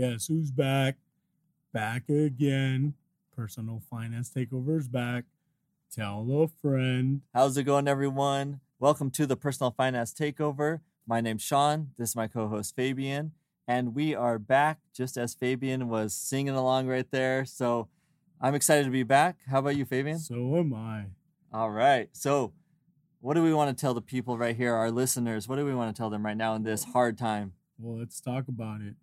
Guess who's back? Back again. Personal finance takeover is back. Tell a friend. How's it going, everyone? Welcome to the Personal Finance Takeover. My name's Sean. This is my co host, Fabian. And we are back just as Fabian was singing along right there. So I'm excited to be back. How about you, Fabian? So am I. All right. So, what do we want to tell the people right here, our listeners? What do we want to tell them right now in this hard time? Well, let's talk about it.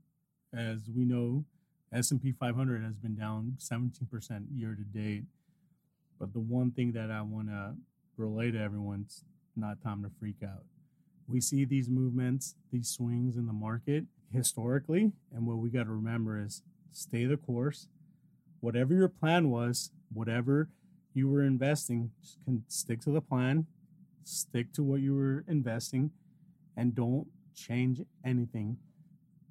As we know, S&P 500 has been down 17% year to date. But the one thing that I want to relay to everyone, it's not time to freak out. We see these movements, these swings in the market historically, and what we got to remember is stay the course. Whatever your plan was, whatever you were investing, can stick to the plan, stick to what you were investing, and don't change anything.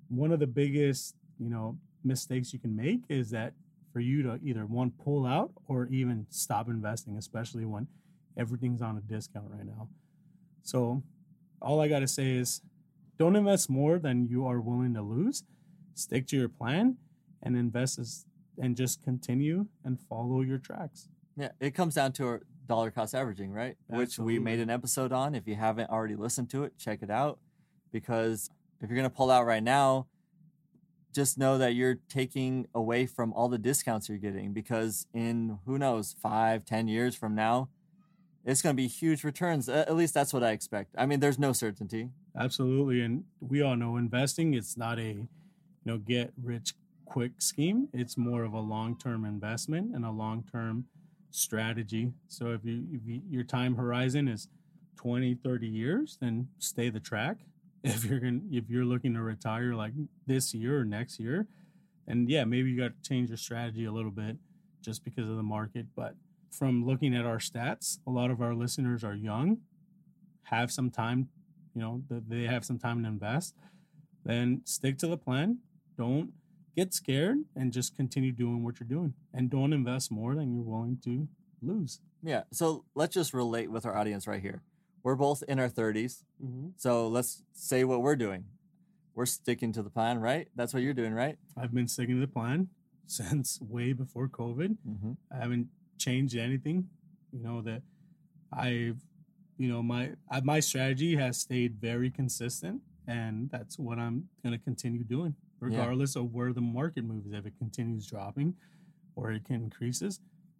One of the biggest, you know, mistakes you can make is that for you to either one pull out or even stop investing, especially when everything's on a discount right now. So all I got to say is don't invest more than you are willing to lose. Stick to your plan and invest as, and just continue and follow your tracks. Yeah, it comes down to dollar cost averaging, right? Absolutely. Which we made an episode on. If you haven't already listened to it, check it out. Because if you're going to pull out right now, just know that you're taking away from all the discounts you're getting because in who knows five ten years from now it's going to be huge returns. At least that's what i expect. I mean there's no certainty. Absolutely and we all know investing it's not a you know get rich quick scheme. It's more of a long-term investment and a long-term strategy. So if you, if you your time horizon is 20 30 years then stay the track if you're going if you're looking to retire like this year or next year and yeah maybe you got to change your strategy a little bit just because of the market. But from looking at our stats a lot of our listeners are young have some time you know they have some time to invest then stick to the plan. Don't get scared and just continue doing what you're doing. And don't invest more than you're willing to lose. Yeah so let's just relate with our audience right here we're both in our 30s. Mm-hmm. So let's say what we're doing. We're sticking to the plan, right? That's what you're doing, right? I've been sticking to the plan since way before COVID. Mm-hmm. I haven't changed anything. You know that I've, you know, my my strategy has stayed very consistent, and that's what I'm going to continue doing, regardless yeah. of where the market moves. If it continues dropping, or it can increases,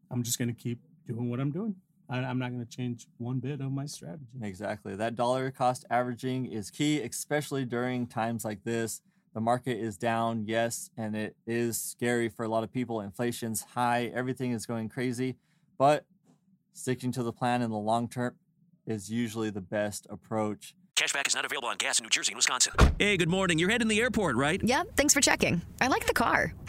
I'm just going to keep doing what I'm doing. I, am not going to change one bit of my strategy. Exactly. That dollar cost averaging is key, especially during times like this. The market is down, yes, and it is scary for a lot of people. Inflation's high, everything is going crazy, but sticking to the plan in the long term is usually the best approach. Cashback is not available on gas in New Jersey and Wisconsin. Hey, good morning. You're heading to the airport, right? Yep, thanks for checking. I like the car.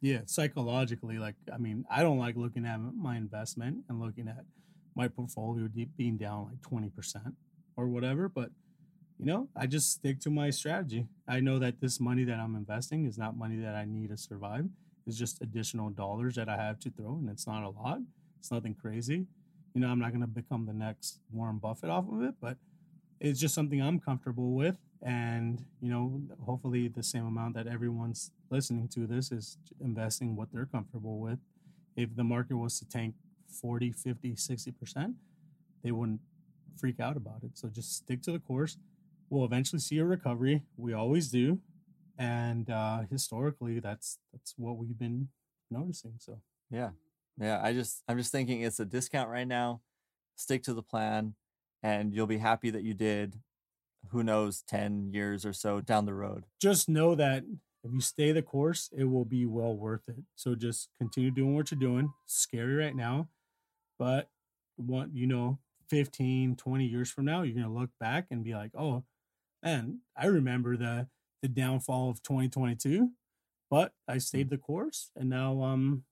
Yeah, psychologically, like, I mean, I don't like looking at my investment and looking at my portfolio being down like 20% or whatever, but you know, I just stick to my strategy. I know that this money that I'm investing is not money that I need to survive. It's just additional dollars that I have to throw, and it's not a lot. It's nothing crazy. You know, I'm not going to become the next Warren Buffett off of it, but it's just something I'm comfortable with. And, you know, hopefully the same amount that everyone's listening to this is investing what they're comfortable with. If the market was to tank 40, 50, 60%, they wouldn't freak out about it. So just stick to the course we'll eventually see a recovery. We always do, and uh, historically, that's that's what we've been noticing. So yeah, yeah. I just I'm just thinking it's a discount right now. Stick to the plan, and you'll be happy that you did. Who knows, ten years or so down the road. Just know that if you stay the course, it will be well worth it. So just continue doing what you're doing. Scary right now, but what you know 15 20 years from now you're going to look back and be like oh man, I remember the the downfall of 2022, but I hmm. stayed the course, and now um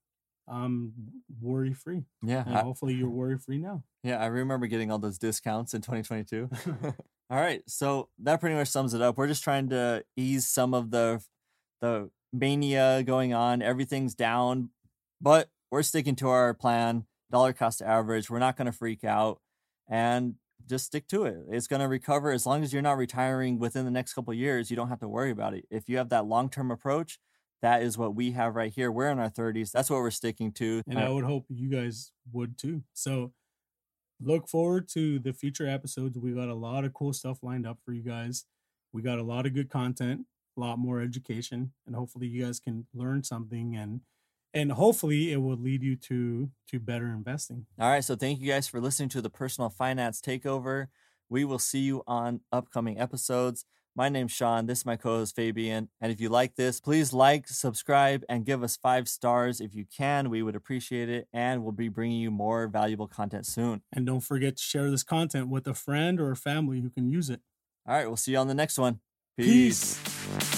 I'm worry free. Yeah, and hopefully you're worry free now. Yeah, I remember getting all those discounts in 2022. all right, so that pretty much sums it up. We're just trying to ease some of the the mania going on. Everything's down, but we're sticking to our plan. Dollar cost average. We're not going to freak out, and just stick to it. It's going to recover as long as you're not retiring within the next couple years. You don't have to worry about it. If you have that long term approach, that is what we have right here. We're in our 30s. That's what we're sticking to. And I would hope you guys would too. So look forward to the future episodes. We got a lot of cool stuff lined up for you guys. We got a lot of good content, a lot more education, and hopefully you guys can learn something and and hopefully it will lead you to to better investing. All right, so thank you guys for listening to the Personal Finance Takeover. We will see you on upcoming episodes. My name's Sean. This is my co-host Fabian. And if you like this, please like, subscribe, and give us five stars if you can. We would appreciate it, and we'll be bringing you more valuable content soon. And don't forget to share this content with a friend or a family who can use it. All right, we'll see you on the next one. Peace. Peace.